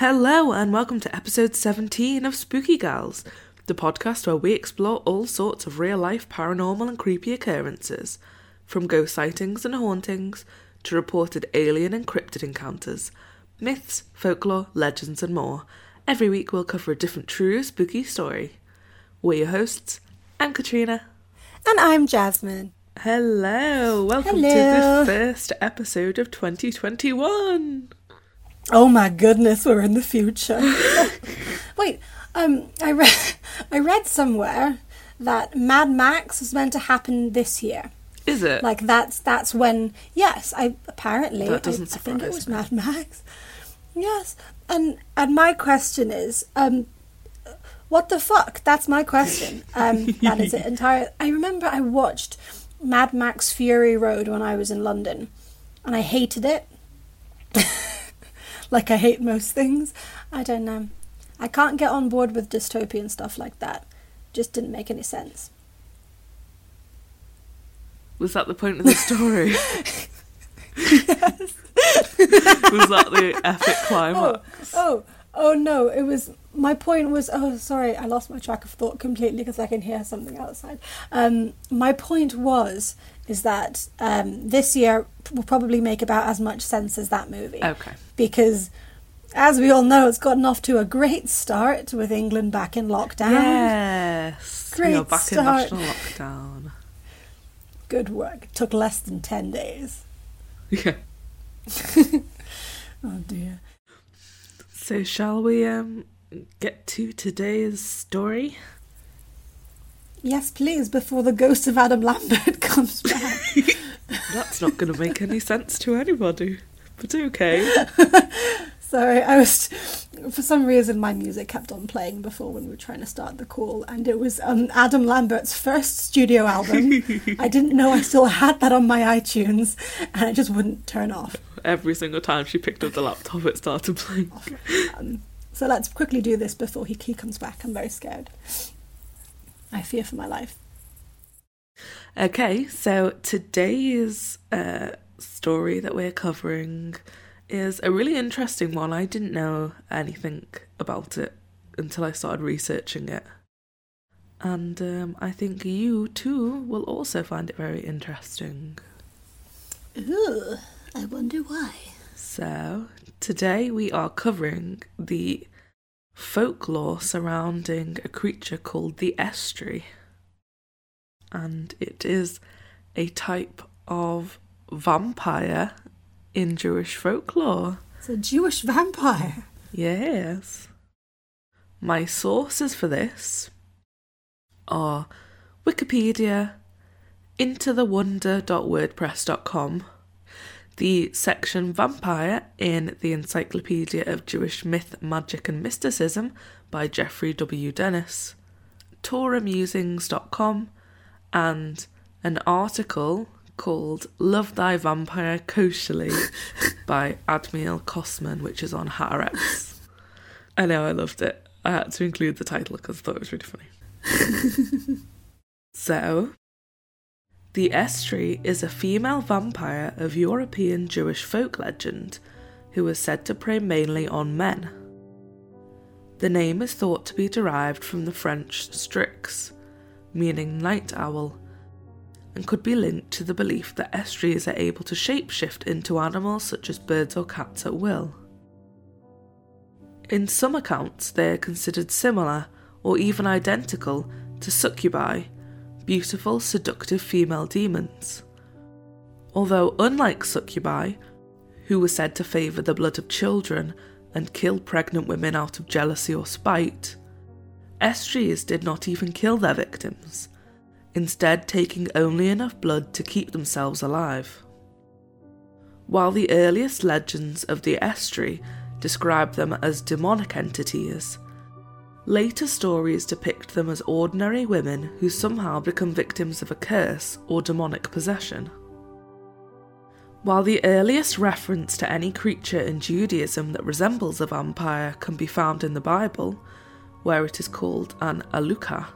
Hello, and welcome to episode 17 of Spooky Gals, the podcast where we explore all sorts of real life paranormal and creepy occurrences, from ghost sightings and hauntings to reported alien and cryptid encounters, myths, folklore, legends, and more. Every week we'll cover a different true spooky story. We're your hosts. I'm Katrina. And I'm Jasmine. Hello, welcome Hello. to the first episode of 2021. Oh my goodness, we're in the future. Wait, um, I read, I read somewhere that Mad Max was meant to happen this year. Is it? Like that's that's when yes, I apparently That doesn't I, I think it was me. Mad Max. Yes, and and my question is, um, what the fuck? That's my question. Um, that is it entire. I remember I watched Mad Max Fury Road when I was in London, and I hated it. like I hate most things. I don't know. I can't get on board with dystopian stuff like that. Just didn't make any sense. Was that the point of the story? was that the epic Oh, climax? oh, oh no! It was my point was. Oh, sorry, I lost my track of thought completely because I can hear something outside. Um, my point was is that um, this year will probably make about as much sense as that movie Okay. because, as we all know, it's gotten off to a great start with England back in lockdown. Yes. we are Great back in national lockdown. Good work. It took less than ten days. Yeah. Oh dear. So shall we um get to today's story? Yes, please. Before the ghost of Adam Lambert comes back. That's not going to make any sense to anybody. But okay. Sorry, I was for some reason my music kept on playing before when we were trying to start the call, and it was um, Adam Lambert's first studio album. I didn't know I still had that on my iTunes, and it just wouldn't turn off. Every single time she picked up the laptop, it started playing. Um, so let's quickly do this before he, he comes back. I'm very scared. I fear for my life. Okay, so today's uh, story that we're covering is a really interesting one. I didn't know anything about it until I started researching it. And um, I think you too will also find it very interesting. Ooh, I wonder why. So, today we are covering the folklore surrounding a creature called the estrie. And it is a type of vampire in Jewish folklore. It's a Jewish vampire. Yes. My sources for this are Wikipedia, intothewonder.wordpress.com, the section Vampire in the Encyclopedia of Jewish Myth, Magic and Mysticism by Geoffrey W. Dennis, TorahMusings.com, and an article called Love Thy Vampire Kosherly by Admiel Kosman, which is on Haaretz. I know, I loved it. I had to include the title because I thought it was really funny. so, the Estrie is a female vampire of European Jewish folk legend who is said to prey mainly on men. The name is thought to be derived from the French strix, meaning night owl, and could be linked to the belief that estries are able to shapeshift into animals such as birds or cats at will. In some accounts, they are considered similar or even identical to succubi, beautiful, seductive female demons. Although, unlike succubi, who were said to favour the blood of children and kill pregnant women out of jealousy or spite, estries did not even kill their victims, instead, taking only enough blood to keep themselves alive. While the earliest legends of the estrie describe them as demonic entities, later stories depict them as ordinary women who somehow become victims of a curse or demonic possession. While the earliest reference to any creature in Judaism that resembles a vampire can be found in the Bible, where it is called an aluka,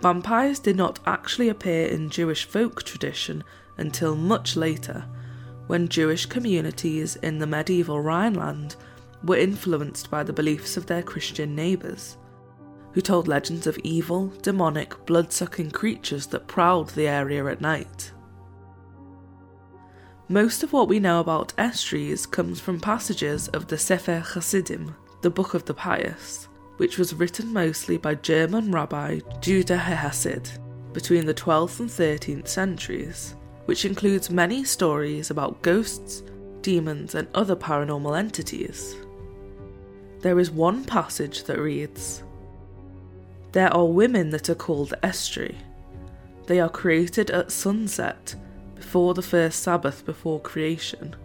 vampires did not actually appear in Jewish folk tradition until much later, when Jewish communities in the medieval Rhineland were influenced by the beliefs of their Christian neighbours, who told legends of evil, demonic, blood sucking creatures that prowled the area at night. Most of what we know about Estries comes from passages of the Sefer Hasidim, the Book of the Pious, which was written mostly by German rabbi Judah HaHasid between the 12th and 13th centuries, which includes many stories about ghosts, demons, and other paranormal entities. There is one passage that reads There are women that are called Estri. They are created at sunset, before the first Sabbath before creation.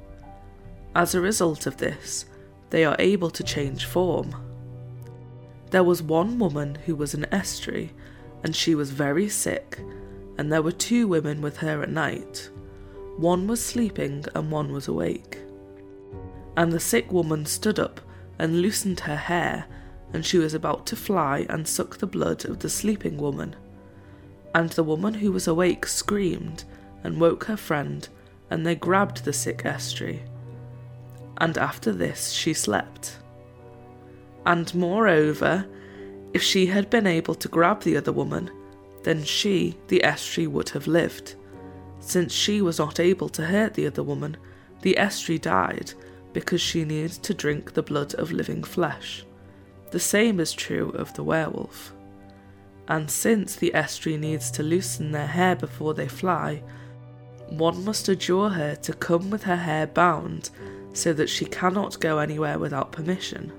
As a result of this, they are able to change form. There was one woman who was an Estri, and she was very sick, and there were two women with her at night. One was sleeping and one was awake. And the sick woman stood up and loosened her hair, and she was about to fly and suck the blood of the sleeping woman. And the woman who was awake screamed and woke her friend, and they grabbed the sick Estri. And after this she slept. And moreover, if she had been able to grab the other woman, then she, the Estri, would have lived. Since she was not able to hurt the other woman, the Estri died because she needs to drink the blood of living flesh. The same is true of the werewolf. And since the Estri needs to loosen their hair before they fly, one must adjure her to come with her hair bound so that she cannot go anywhere without permission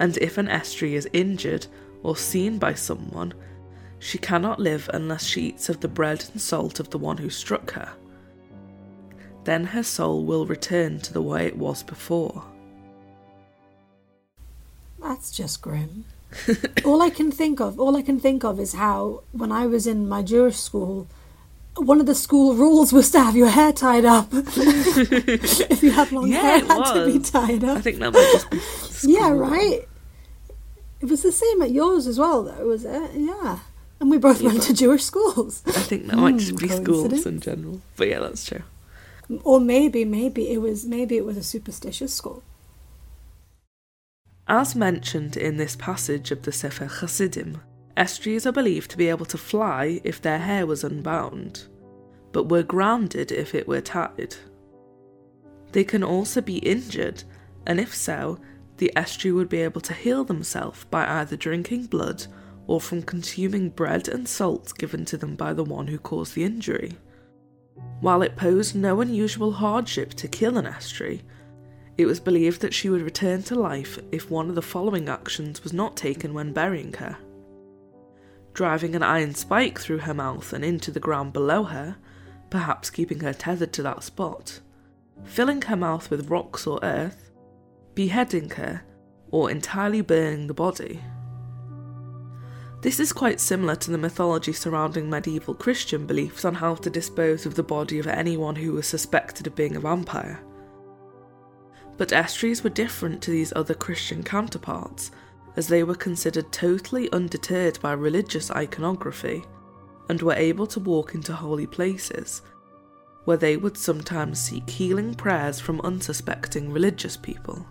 and if an Estri is injured or seen by someone, she cannot live unless she eats of the bread and salt of the one who struck her. Then her soul will return to the way it was before. That's just grim. all I can think of, all I can think of is how when I was in my Jewish school, one of the school rules was to have your hair tied up. if you had long Yeah, hair, it had to be was. tied up. I think that might just be. Yeah, right. It was the same at yours as well, though, was it? Yeah. And we both Yeah, went to Jewish schools. I think that might just Hmm, be schools in general. But yeah, that's true. Or maybe, maybe it was, maybe it was a superstitious school. As mentioned in this passage of the Sefer Hasidim, Estries are believed to be able to fly if their hair was unbound, but were grounded if it were tied. They can also be injured, and if so, the Estri would be able to heal themselves by either drinking blood or from consuming bread and salt given to them by the one who caused the injury. While it posed no unusual hardship to kill an Estri, it was believed that she would return to life if one of the following actions was not taken when burying her driving an iron spike through her mouth and into the ground below her, perhaps keeping her tethered to that spot, filling her mouth with rocks or earth, beheading her, or entirely burning the body. This is quite similar to the mythology surrounding medieval Christian beliefs on how to dispose of the body of anyone who was suspected of being a vampire. But Estries were different to these other Christian counterparts, as they were considered totally undeterred by religious iconography and were able to walk into holy places, where they would sometimes seek healing prayers from unsuspecting religious people.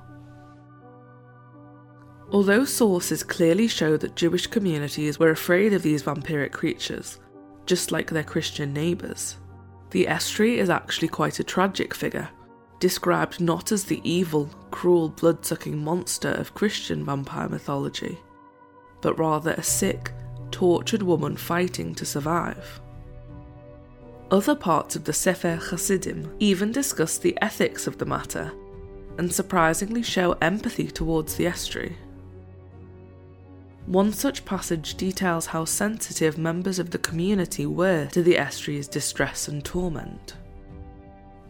Although sources clearly show that Jewish communities were afraid of these vampiric creatures, just like their Christian neighbours, the Estri is actually quite a tragic figure, described not as the evil, cruel, blood sucking monster of Christian vampire mythology, but rather a sick, tortured woman fighting to survive. Other parts of the Sefer Hasidim even discuss the ethics of the matter and surprisingly show empathy towards the Estri. One such passage details how sensitive members of the community were to the Estri's distress and torment,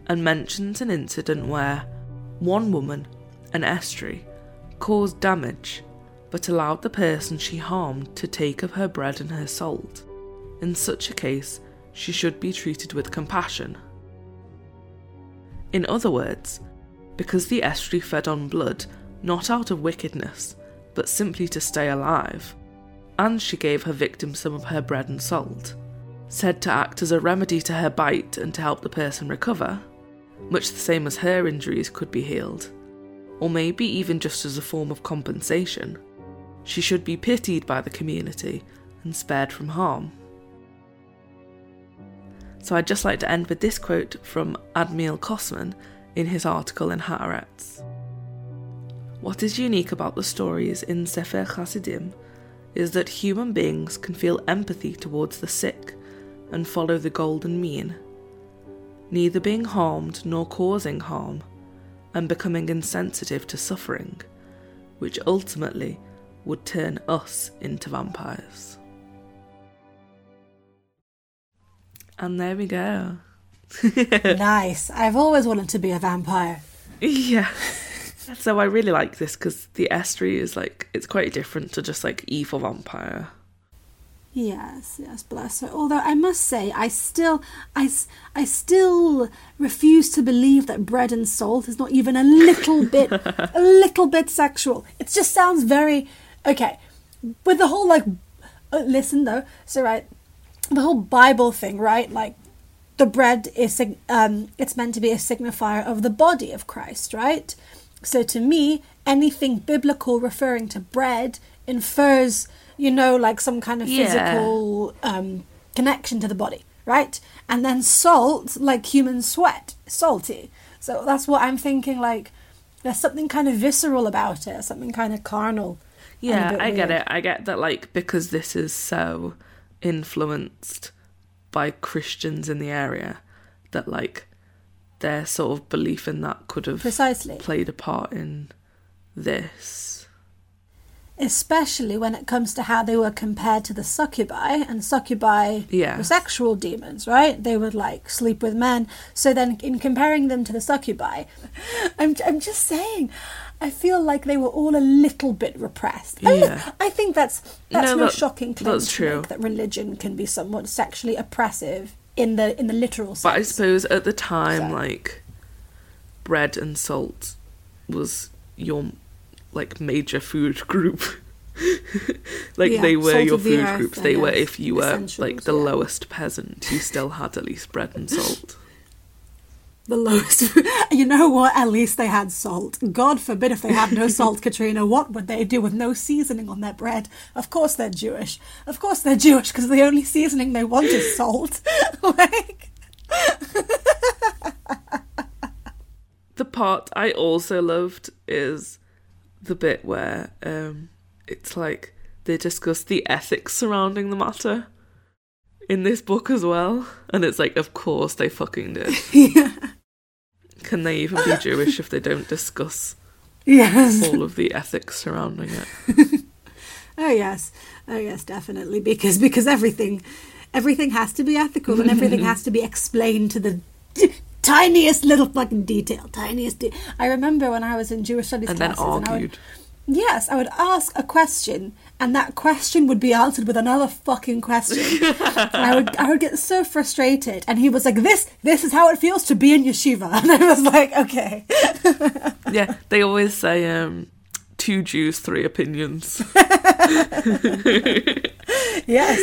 and mentions an incident where one woman, an Estri, caused damage but allowed the person she harmed to take of her bread and her salt. In such a case, she should be treated with compassion. In other words, because the Estri fed on blood not out of wickedness, but simply to stay alive, and she gave her victim some of her bread and salt, said to act as a remedy to her bite and to help the person recover, much the same as her injuries could be healed. or maybe even just as a form of compensation. She should be pitied by the community and spared from harm. So I'd just like to end with this quote from Admiel Kosman in his article in Haaretz. What is unique about the stories in Sefer Chassidim is that human beings can feel empathy towards the sick and follow the golden mean, neither being harmed nor causing harm, and becoming insensitive to suffering, which ultimately would turn us into vampires. And there we go. nice. I've always wanted to be a vampire. Yeah. So I really like this because the estrie is like it's quite different to just like evil vampire. Yes, yes, bless her. Although I must say, I still, I, I still refuse to believe that bread and salt is not even a little bit, a little bit sexual. It just sounds very, okay. With the whole like, uh, listen though, so right, the whole Bible thing, right? Like, the bread is, um, it's meant to be a signifier of the body of Christ, right? So to me, anything biblical referring to bread infers, you know, like some kind of Yeah. physical um, connection to the body, right? And then salt, like human sweat, salty. So that's what I'm thinking. Like, there's something kind of visceral about it, something kind of carnal. Yeah, I get weird. it. I get that like because this is so influenced by Christians in the area that like their sort of belief in that could have Precisely. played a part in this. especially when it comes to how they were compared to the succubi and succubi Yeah. were sexual demons right they would like sleep with men so then in comparing them to the succubi i'm, I'm just saying i feel like they were all a little bit repressed I, Yeah. I think that's that's No, no, that- shocking claim that's to true. that religion can be somewhat sexually oppressive in the in the literal sense But I suppose at the time, So- like bread and salt was your like major food group. like Yeah, they were your the food earth, groups. They were if you were like the yeah. lowest peasant, you still had at least bread and salt. The lowest. you know what? At least they had salt. God forbid if they had no salt, Katrina. What would they do with no seasoning on their bread? Of course they're Jewish. Of course they're Jewish because the only seasoning they want is salt. like, The part I also loved is the bit where um it's like they discuss the ethics surrounding the matter in this book as well. And it's like, of course they fucking did. Can they even be Jewish if they don't discuss yes. all of the ethics surrounding it? Oh yes. Oh yes, definitely. Because because everything, everything has to be ethical and everything has to be explained to the d- tiniest little fucking detail. Tiniest. De- I remember when I was in Jewish studies And then classes, and I would, argued. Yes, I would ask a question, and that question would be answered with another fucking question. I would, I would get so frustrated. And he was like, "This, this is how it feels to be in yeshiva," and I was like, "Okay." Yeah, they always say um two Jews, three opinions. yes,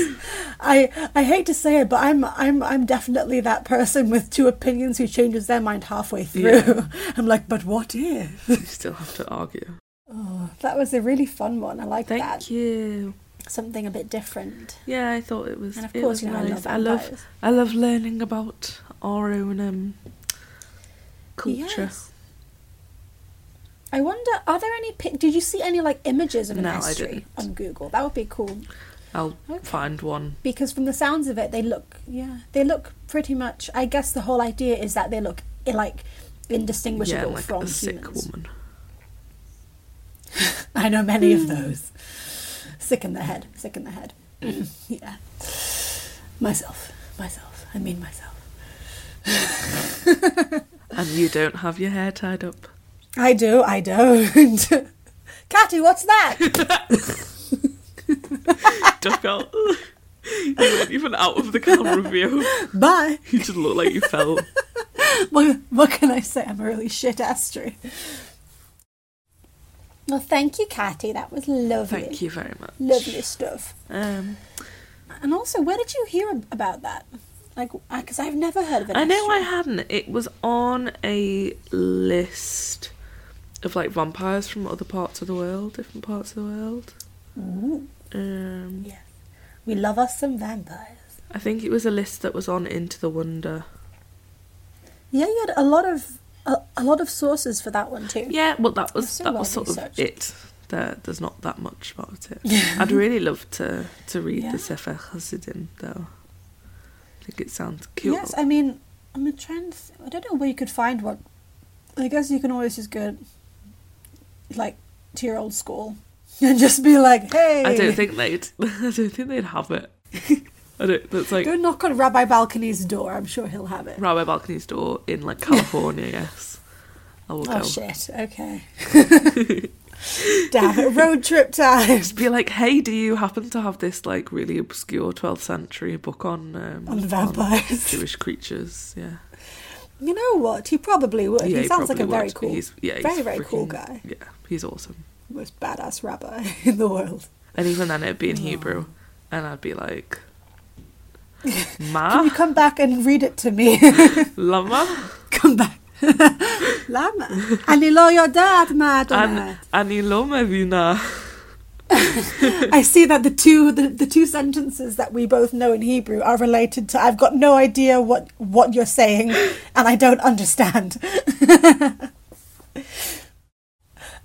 I, I hate to say it, but I'm, I'm, I'm definitely that person with two opinions who changes their mind halfway through. Yeah. I'm like, but what if? you still have to argue. That was a really fun one. I like Thank that. you. Something a bit different. Yeah, I thought it was. And of course, you know, I love I love. I love learning about our own um culture. Yes. I wonder, are there any? Pic- did you see any like images of an No, I estrie didn't. on Google? That would be cool I'll Okay. find one. because from the sounds of it, they look yeah, they look pretty much. I guess the whole idea is that they look like indistinguishable Yeah, like from a sick humans. woman. I know many Hmm. of those. Sick in the head. Sick in the head. yeah. Myself. Myself. I mean myself. And you don't have your hair tied up. I do. I don't. Catty, what's that? Duck out. you weren't even out of the camera view. Bye. You just look like you fell. What, what can I say? I'm a really shit estrie. Well, thank you, Catty. That was lovely. Thank you very much. Lovely stuff. Um, And also, where did you hear about that? Like, because I've never heard of it. I know I hadn't. It was on a list of like vampires from other parts of the world, different parts of the world. Ooh, Um, yes. We love us some vampires. I think it was a list that was on Into the Wonder. Yeah, you had a lot of a, a lot of sources for that one too. Yeah, well, that was so that well was sort researched. of it. There, there's not that much about it. Yeah. I'd really love to to read Yeah. the Sefer Hasidim though. I think it sounds cool. Yes, I mean, I'm trying to. Th- I don't know where you could find one. I guess you can always just go, like, to your old school and just be like, "Hey." I don't think they'd. I don't think they'd have it. I don't. That's like Go knock on Rabbi Balcony's door. I'm sure he'll have it. Rabbi Balcony's door in like California. yes, I will Oh go. shit! Okay. Damn it! Road trip time. Just be like, hey, do you happen to have this like really obscure 12th century book on um, On vampires. Jewish creatures? Yeah, You know what? He probably would. yeah. he sounds like a probably very cool, He's, yeah, he's very very cool guy. Yeah, he's awesome. Most badass rabbi in the world. And even then, it'd be in Oh. Hebrew, and I'd be like, Can Ma, you come back and read it to me? lama, come back. למה? אני לא יודעת מה את אומרת. ani lo mevina. I see that the two the, the two sentences that we both know in Hebrew are related to I've got no idea what what you're saying and I don't understand.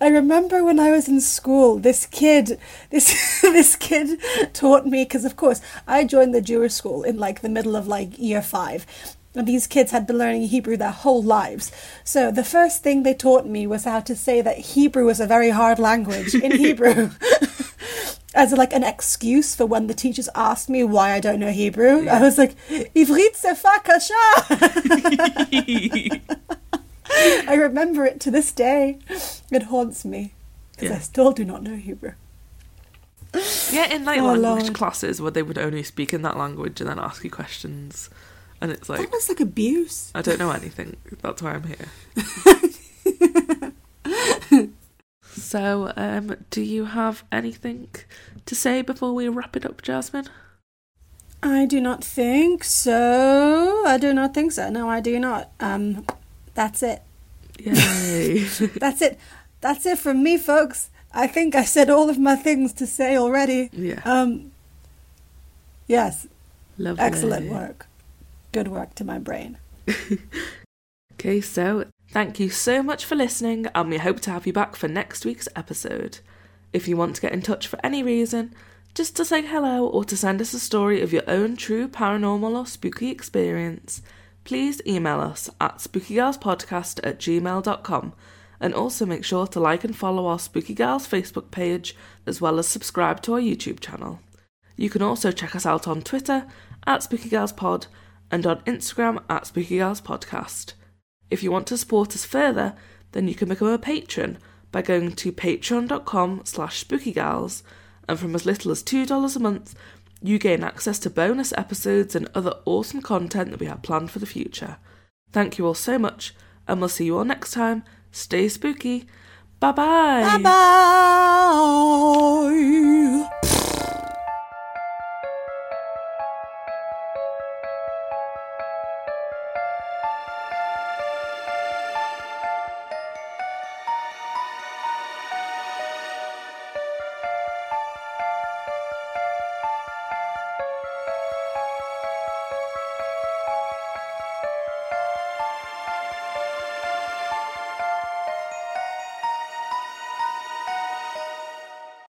I remember when I was in school, this kid, this this kid taught me because of course I joined the Jewish school in like the middle of like year five, and these kids had been learning Hebrew their whole lives. So the first thing they taught me was how to say that Hebrew was a very hard language in Hebrew. As like an excuse for when the teachers asked me why I don't know Hebrew, I was like, "Ivrit sefa kasha." I remember it to this day. It haunts me because I still do not know Hebrew. Yeah, in like Oh, language Lord. classes where they would only speak in that language and then ask you questions, and it's like that was like abuse. I don't know anything. That's why I'm here. so, um, do you have anything to say before we wrap it up, Jasmine? I do not think so. I do not think so. No, I do not. Um, that's it. Yay! That's it. That's it from me, folks. I think I said all of my things to say already. yeah, Um, yes, lovely. excellent work. Good work to my brain. Okay, so thank you so much for listening, and we hope to have you back for next week's episode. If you want to get in touch for any reason, just to say hello or to send us a story of your own true paranormal or spooky experience, please email us at spookygirlspodcast at gmail.com and also make sure to like and follow our Spooky Girls Facebook page as well as subscribe to our YouTube channel. You can also check us out on Twitter at SpookyGirlsPod and on Instagram at SpookyGirlsPodcast. If you want to support us further, then you can become a patron by going to patreon.com slash spookygals, and from as little as $2 a month, you gain access to bonus episodes and other awesome content that we have planned for the future. Thank you all so much, and we'll see you all next time. Stay spooky. Bye bye. Bye bye.